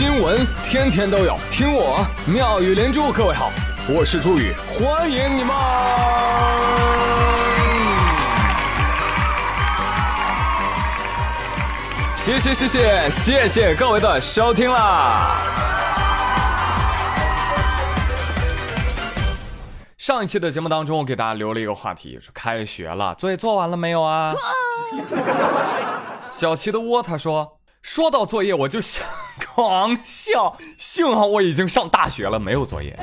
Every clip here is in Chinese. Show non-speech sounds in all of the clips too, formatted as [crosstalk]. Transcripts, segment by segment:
新闻天天都有，听我妙语连珠。各位好，我是朱宇，欢迎你们！谢谢谢谢谢谢各位的收听啦！上一期的节目当中，我给大家留了一个话题，说开学了，作业做完了没有啊？小齐的窝他说。说到作业，我就想狂笑。幸好我已经上大学了，没有作业。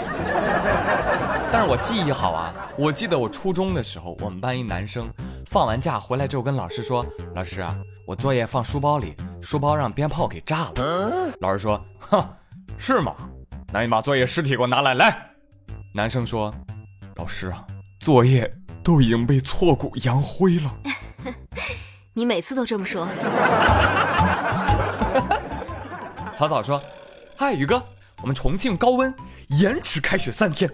但是我记忆好啊，我记得我初中的时候，我们班一男生放完假回来之后跟老师说：“老师啊，我作业放书包里，书包让鞭炮给炸了。”老师说：“哼，是吗？那你把作业尸体给我拿来。”来，男生说：“老师啊，作业都已经被挫骨扬灰了。[laughs] ”你每次都这么说。[laughs] 草草说：“嗨，宇哥，我们重庆高温，延迟开学三天。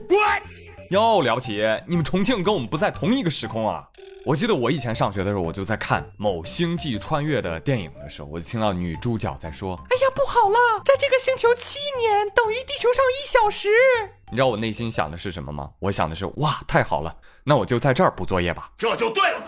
哟，了不起！你们重庆跟我们不在同一个时空啊！我记得我以前上学的时候，我就在看某星际穿越的电影的时候，我就听到女主角在说：‘哎呀，不好了，在这个星球七年等于地球上一小时。’你知道我内心想的是什么吗？我想的是：哇，太好了，那我就在这儿补作业吧。这就对了。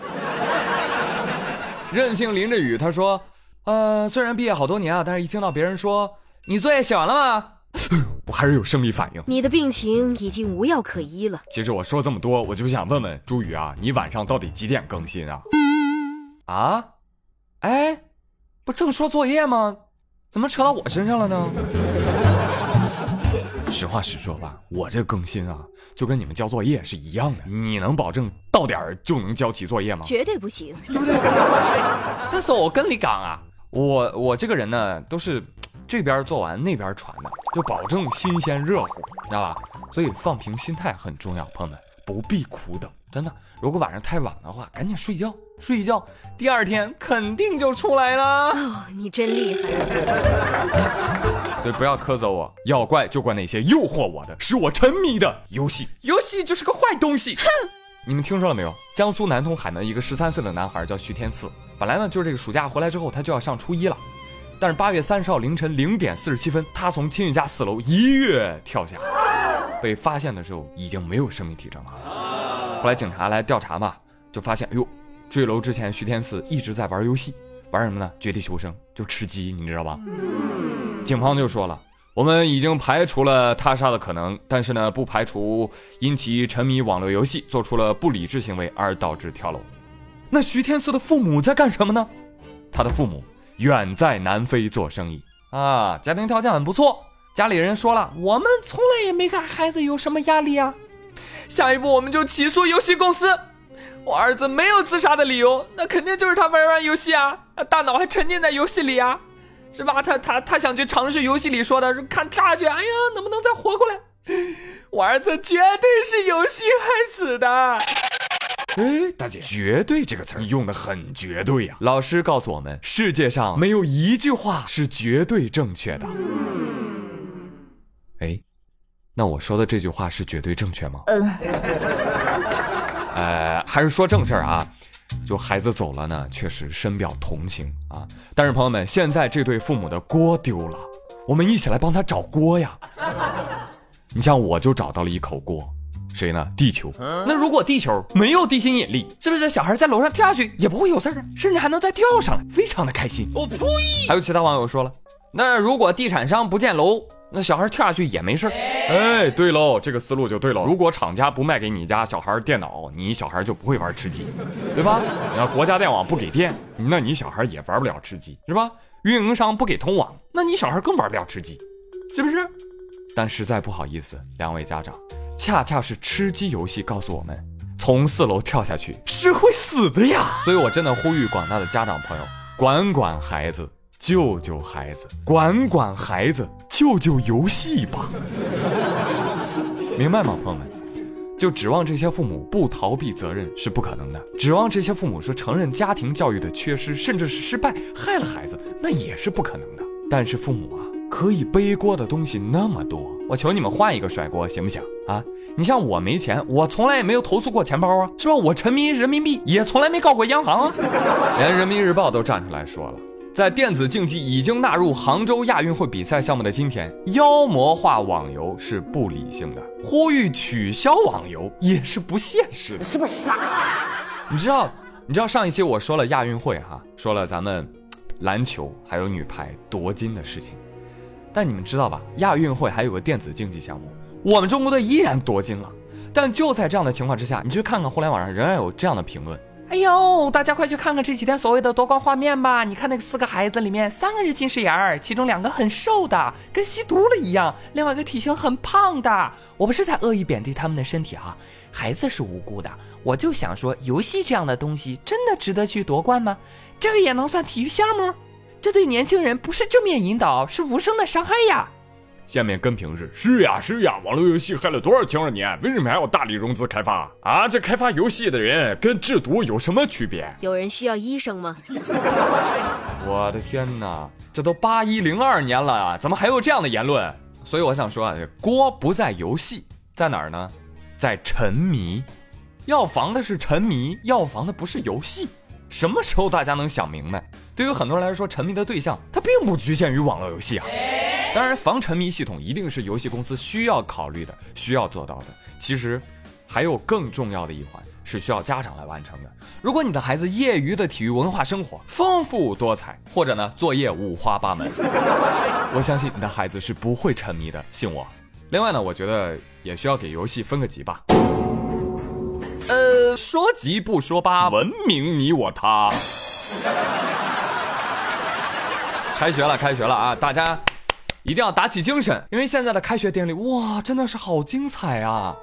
任性淋着雨，他说。”呃，虽然毕业好多年啊，但是一听到别人说你作业写完了吗，[laughs] 我还是有生理反应。你的病情已经无药可医了。其实我说这么多，我就想问问朱宇啊，你晚上到底几点更新啊？啊？哎，不正说作业吗？怎么扯到我身上了呢？实话实说吧，我这更新啊，就跟你们交作业是一样的。你能保证到点儿就能交齐作业吗？绝对不行。但是我跟你讲啊。我我这个人呢，都是这边做完那边传的，就保证新鲜热乎，知道吧？所以放平心态很重要，朋友们不必苦等，真的。如果晚上太晚的话，赶紧睡觉，睡一觉，第二天肯定就出来了。哦，你真厉害。[laughs] 所以不要苛责我，要怪就怪那些诱惑我的、使我沉迷的游戏。游戏就是个坏东西。哼！你们听说了没有？江苏南通海门一个十三岁的男孩叫徐天赐。本来呢，就是这个暑假回来之后，他就要上初一了。但是八月三十号凌晨零点四十七分，他从亲戚家四楼一跃跳下，被发现的时候已经没有生命体征了。后来警察来调查嘛，就发现，哎呦，坠楼之前徐天赐一直在玩游戏，玩什么呢？绝地求生，就吃鸡，你知道吧？警方就说了，我们已经排除了他杀的可能，但是呢，不排除因其沉迷网络游戏，做出了不理智行为而导致跳楼。那徐天赐的父母在干什么呢？他的父母远在南非做生意啊，家庭条件很不错。家里人说了，我们从来也没看孩子有什么压力啊。下一步我们就起诉游戏公司。我儿子没有自杀的理由，那肯定就是他玩玩游戏啊，大脑还沉浸在游戏里啊，是吧？他他他想去尝试游戏里说的，看跳下去，哎呀，能不能再活过来？[laughs] 我儿子绝对是游戏害死的。哎，大姐，“绝对”这个词儿用的很绝对呀。老师告诉我们，世界上没有一句话是绝对正确的。哎，那我说的这句话是绝对正确吗？嗯。呃，还是说正事儿啊。就孩子走了呢，确实深表同情啊。但是朋友们，现在这对父母的锅丢了，我们一起来帮他找锅呀。你像我就找到了一口锅。谁呢？地球。那如果地球没有地心引力，是不是小孩在楼上跳下去也不会有事儿啊？甚至还能再跳上来，非常的开心。我呸！还有其他网友说了，那如果地产商不建楼，那小孩跳下去也没事儿。哎，对喽，这个思路就对了。如果厂家不卖给你家小孩电脑，你小孩就不会玩吃鸡，对吧？你要国家电网不给电，那你小孩也玩不了吃鸡，是吧？运营商不给通网，那你小孩更玩不了吃鸡，是不是？但实在不好意思，两位家长。恰恰是吃鸡游戏告诉我们，从四楼跳下去是会死的呀！所以我真的呼吁广大的家长朋友，管管孩子，救救孩子，管管孩子，救救游戏吧！明白吗，朋友们？就指望这些父母不逃避责任是不可能的，指望这些父母说承认家庭教育的缺失，甚至是失败害了孩子，那也是不可能的。但是父母啊，可以背锅的东西那么多。我求你们换一个甩锅行不行啊？你像我没钱，我从来也没有投诉过钱包啊，是吧？我沉迷人民币，也从来没告过央行啊。连人民日报都站出来说了，在电子竞技已经纳入杭州亚运会比赛项目的今天，妖魔化网游是不理性的，呼吁取消网游也是不现实的，是不是傻？你知道，你知道上一期我说了亚运会哈，说了咱们篮球还有女排夺金的事情，但你们知道吧？亚运会还有个电子竞技项目，我们中国队依然夺金了。但就在这样的情况之下，你去看看互联网上仍然有这样的评论。哎呦，大家快去看看这几天所谓的夺冠画面吧！你看那个四个孩子里面，三个是近视眼儿，其中两个很瘦的，跟吸毒了一样；另外一个体型很胖的。我不是在恶意贬低他们的身体啊，孩子是无辜的。我就想说，游戏这样的东西真的值得去夺冠吗？这个也能算体育项目？这对年轻人不是正面引导，是无声的伤害呀！下面跟评是是呀是呀，网络游戏害了多少青少年？为什么还要大力融资开发啊？这开发游戏的人跟制毒有什么区别？有人需要医生吗？我的天哪，这都八一零二年了啊，怎么还有这样的言论？所以我想说啊，锅不在游戏，在哪儿呢？在沉迷。要防的是沉迷，要防的不是游戏。什么时候大家能想明白？对于很多人来说，沉迷的对象它并不局限于网络游戏啊。当然，防沉迷系统一定是游戏公司需要考虑的、需要做到的。其实，还有更重要的一环是需要家长来完成的。如果你的孩子业余的体育文化生活丰富多彩，或者呢作业五花八门，[laughs] 我相信你的孩子是不会沉迷的，信我。另外呢，我觉得也需要给游戏分个级吧。呃，说级不说吧，文明你我他。开学了，开学了啊！大家一定要打起精神，因为现在的开学典礼哇，真的是好精彩啊！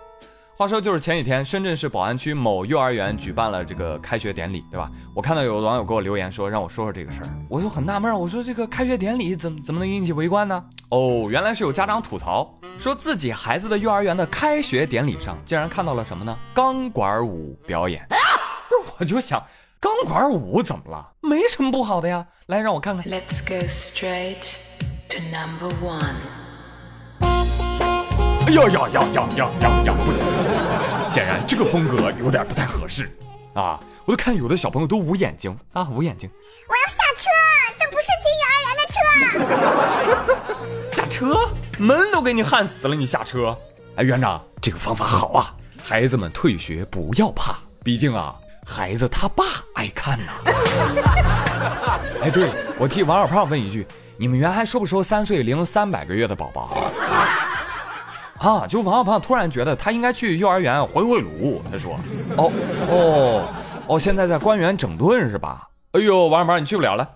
话说，就是前几天深圳市宝安区某幼儿园举办了这个开学典礼，对吧？我看到有网友给我留言说，让我说说这个事儿，我就很纳闷，我说这个开学典礼怎么怎么能引起围观呢？哦，原来是有家长吐槽，说自己孩子的幼儿园的开学典礼上竟然看到了什么呢？钢管舞表演。[laughs] 我就想。钢管舞怎么了？没什么不好的呀，来让我看看。Let's go straight。哎呀呀呀呀呀呀呀！不行不行，显然这个风格有点不太合适啊！我都看有的小朋友都捂眼睛啊，捂眼睛。我要下车，这不是去幼儿园的车。下车？门都给你焊死了，你下车？哎，园长，这个方法好啊！孩子们退学不要怕，毕竟啊。孩子他爸爱看呐。哎，对我替王小胖问一句：你们园还收不收三岁零三百个月的宝宝？啊，就王小胖突然觉得他应该去幼儿园回回炉。他说：哦哦哦，现在在官员整顿是吧？哎呦，王小胖你去不了了。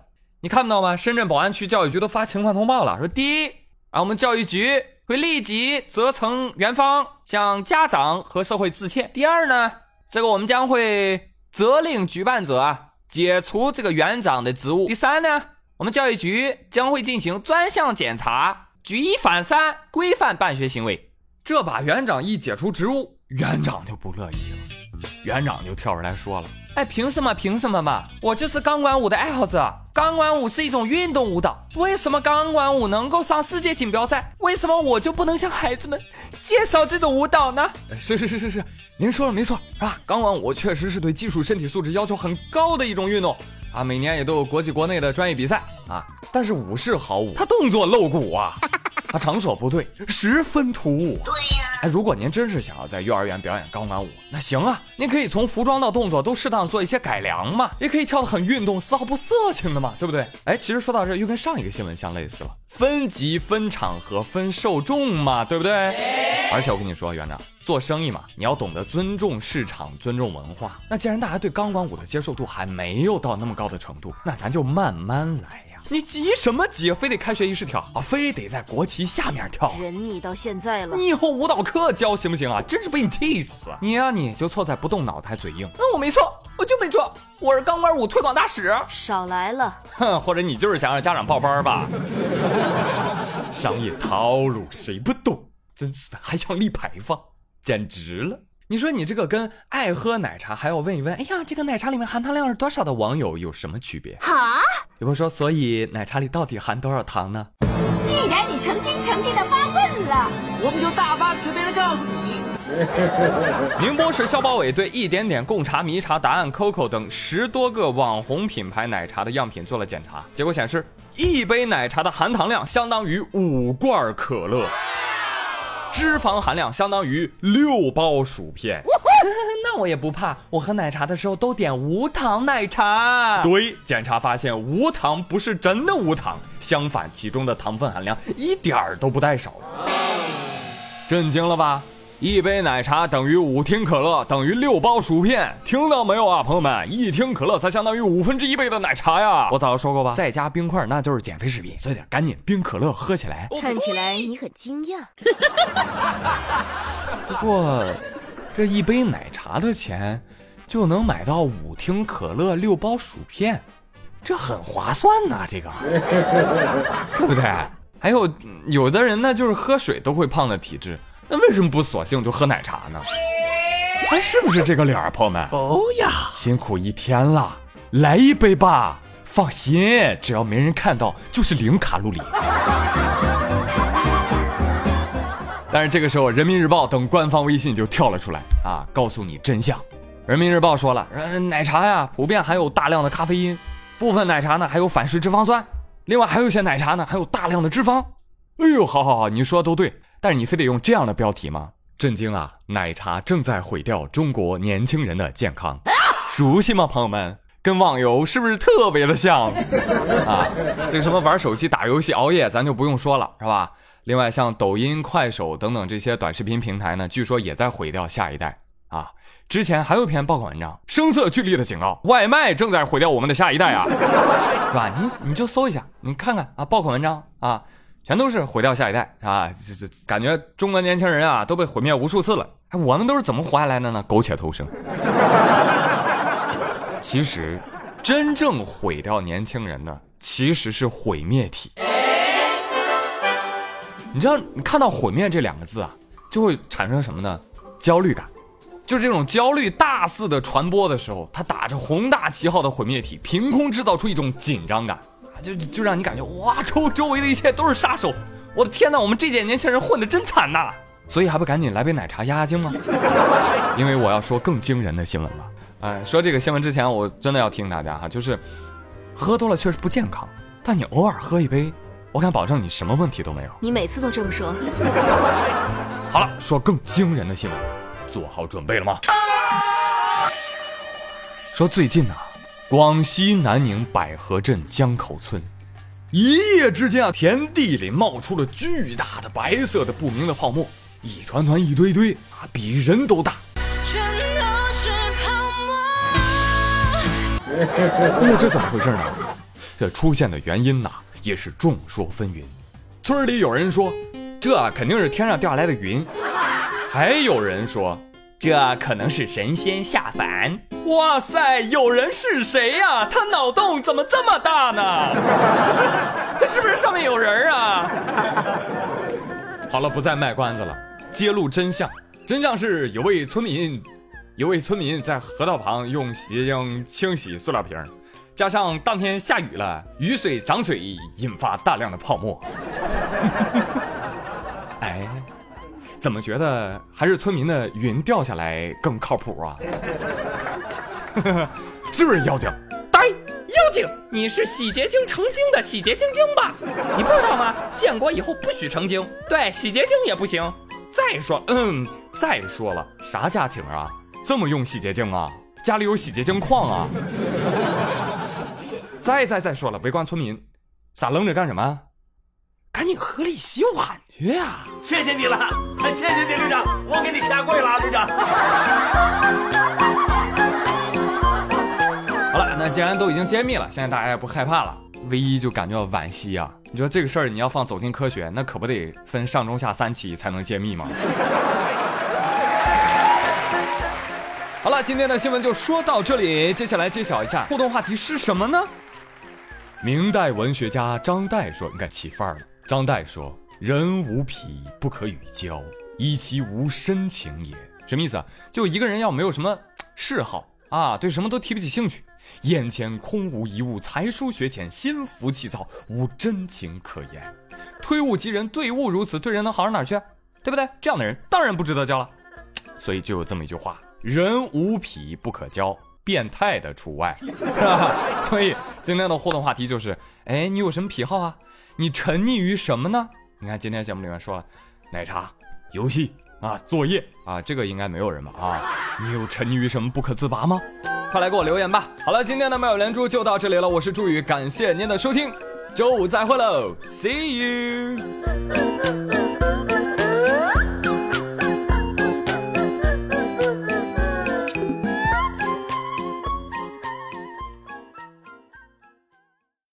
你看不到吗？深圳宝安区教育局都发情况通报了，说第一，啊，我们教育局会立即责成园方向家长和社会致歉。第二呢，这个我们将会。责令举办者啊解除这个园长的职务。第三呢，我们教育局将会进行专项检查，举一反三，规范办学行为。这把园长一解除职务，园长就不乐意了。园长就跳出来说了：“哎，凭什么？凭什么嘛？我就是钢管舞的爱好者。钢管舞是一种运动舞蹈，为什么钢管舞能够上世界锦标赛？为什么我就不能向孩子们介绍这种舞蹈呢？”是是是是是。您说的没错，是吧？钢管舞确实是对技术、身体素质要求很高的一种运动啊，每年也都有国际、国内的专业比赛啊。但是舞是好舞，它动作露骨啊。[laughs] 他场所不对，十分突兀。对呀，哎，如果您真是想要在幼儿园表演钢管舞，那行啊，您可以从服装到动作都适当做一些改良嘛，也可以跳得很运动，丝毫不色情的嘛，对不对？哎，其实说到这，又跟上一个新闻相类似了，分级、分场合、分受众嘛，对不对？而且我跟你说，园长做生意嘛，你要懂得尊重市场，尊重文化。那既然大家对钢管舞的接受度还没有到那么高的程度，那咱就慢慢来。你急什么急？非得开学仪式跳啊？非得在国旗下面跳？忍你到现在了，你以后舞蹈课教行不行啊？真是被你气死！你呀，你就错在不动脑袋，嘴硬。那我没错，我就没错，我是钢管舞推广大使。少来了，哼！或者你就是想让家长报班吧？商业套路谁不懂？真是的，还想立牌坊，简直了！你说你这个跟爱喝奶茶还要问一问，哎呀，这个奶茶里面含糖量是多少的网友有什么区别？哈？比如说，所以奶茶里到底含多少糖呢？既然你诚心诚意的发问了，我们就大发慈悲的告诉你，[laughs] 宁波市消保委对一点点、贡茶、迷茶、答案、COCO 等十多个网红品牌奶茶的样品做了检查，结果显示，一杯奶茶的含糖量相当于五罐可乐，脂肪含量相当于六包薯片。[laughs] 那我也不怕，我喝奶茶的时候都点无糖奶茶。对，检查发现无糖不是真的无糖，相反，其中的糖分含量一点儿都不带少。震惊了吧？一杯奶茶等于五听可乐等于六包薯片，听到没有啊，朋友们？一听可乐才相当于五分之一杯的奶茶呀！我早就说过吧，再加冰块那就是减肥食品，所以得赶紧冰可乐喝起来。看起来你很惊讶。[laughs] 不过。这一杯奶茶的钱，就能买到五听可乐、六包薯片，这很划算呐，这个，[laughs] 对不对？还有有的人呢，就是喝水都会胖的体质，那为什么不索性就喝奶茶呢？哎，是不是这个理儿，朋友们？哦呀，辛苦一天了，来一杯吧，放心，只要没人看到，就是零卡路里。但是这个时候，人民日报等官方微信就跳了出来啊，告诉你真相。人民日报说了，奶茶呀，普遍含有大量的咖啡因，部分奶茶呢还有反式脂肪酸，另外还有一些奶茶呢还有大量的脂肪。哎呦，好好好，你说的都对，但是你非得用这样的标题吗？震惊啊！奶茶正在毁掉中国年轻人的健康，熟悉吗，朋友们？跟网游是不是特别的像 [laughs] 啊？这个什么玩手机、打游戏、熬夜，咱就不用说了，是吧？另外，像抖音、快手等等这些短视频平台呢，据说也在毁掉下一代啊。之前还有一篇爆款文章，声色俱厉的警告：外卖正在毁掉我们的下一代啊，[laughs] 是吧？你你就搜一下，你看看啊，爆款文章啊，全都是毁掉下一代啊，这这感觉中国年轻人啊都被毁灭无数次了。哎，我们都是怎么活下来的呢？苟且偷生。其实，真正毁掉年轻人的其实是毁灭体。你知道，你看到“毁灭”这两个字啊，就会产生什么呢？焦虑感，就是这种焦虑大肆的传播的时候，它打着宏大旗号的毁灭体，凭空制造出一种紧张感啊，就就让你感觉哇，周周围的一切都是杀手！我的天哪，我们这届年轻人混的真惨呐！所以还不赶紧来杯奶茶压压惊吗？因为我要说更惊人的新闻了。哎，说这个新闻之前，我真的要提醒大家哈，就是喝多了确实不健康，但你偶尔喝一杯。我敢保证你什么问题都没有。你每次都这么说。[laughs] 好了，说更惊人的新闻，做好准备了吗？说最近呢，广西南宁百合镇江口村，一夜之间啊，田地里冒出了巨大的白色的不明的泡沫，一团团一堆堆啊，比人都大。全都是泡沫。哎呦，这怎么回事呢？这出现的原因呢？也是众说纷纭，村里有人说，这肯定是天上掉下来的云，还有人说，这可能是神仙下凡。哇塞，有人是谁呀？他脑洞怎么这么大呢？他是不是上面有人啊？[laughs] 好了，不再卖关子了，揭露真相。真相是有位村民，有位村民在河道旁用洗洁精清洗塑料瓶。加上当天下雨了，雨水涨水，引发大量的泡沫。[laughs] 哎，怎么觉得还是村民的云掉下来更靠谱啊？[laughs] 是不是妖精？呆，妖精，你是洗洁精成精的洗洁精精吧？你不知道吗？建国以后不许成精，对，洗洁精也不行。再说，嗯，再说了，啥家庭啊，这么用洗洁精啊？家里有洗洁精矿啊？再再再说了，围观村民，傻愣着干什么？赶紧河里洗碗去呀！谢谢你了，谢谢你，旅长，我给你下跪了，旅长。[laughs] 好了，那既然都已经揭秘了，现在大家也不害怕了，唯一就感觉到惋惜啊！你说这个事儿，你要放走进科学，那可不得分上中下三期才能揭秘吗？[laughs] 好了，今天的新闻就说到这里，接下来揭晓一下互动话题是什么呢？明代文学家张岱说：“你看起范儿了。”张岱说：“人无癖不可与交，以其无深情也。”什么意思啊？就一个人要没有什么嗜好啊，对什么都提不起兴趣，眼前空无一物，才疏学浅，心浮气躁，无真情可言。推物及人，对物如此，对人能好到哪去？对不对？这样的人当然不值得交了。所以就有这么一句话：人无癖不可交，变态的除外。是吧？所以今天的互动话题就是：哎，你有什么癖好啊？你沉溺于什么呢？你看今天节目里面说了，奶茶、游戏啊、作业啊，这个应该没有人吧？啊，你有沉溺于什么不可自拔吗？快来给我留言吧！好了，今天的妙有连珠就到这里了，我是朱宇，感谢您的收听，周五再会喽，See you。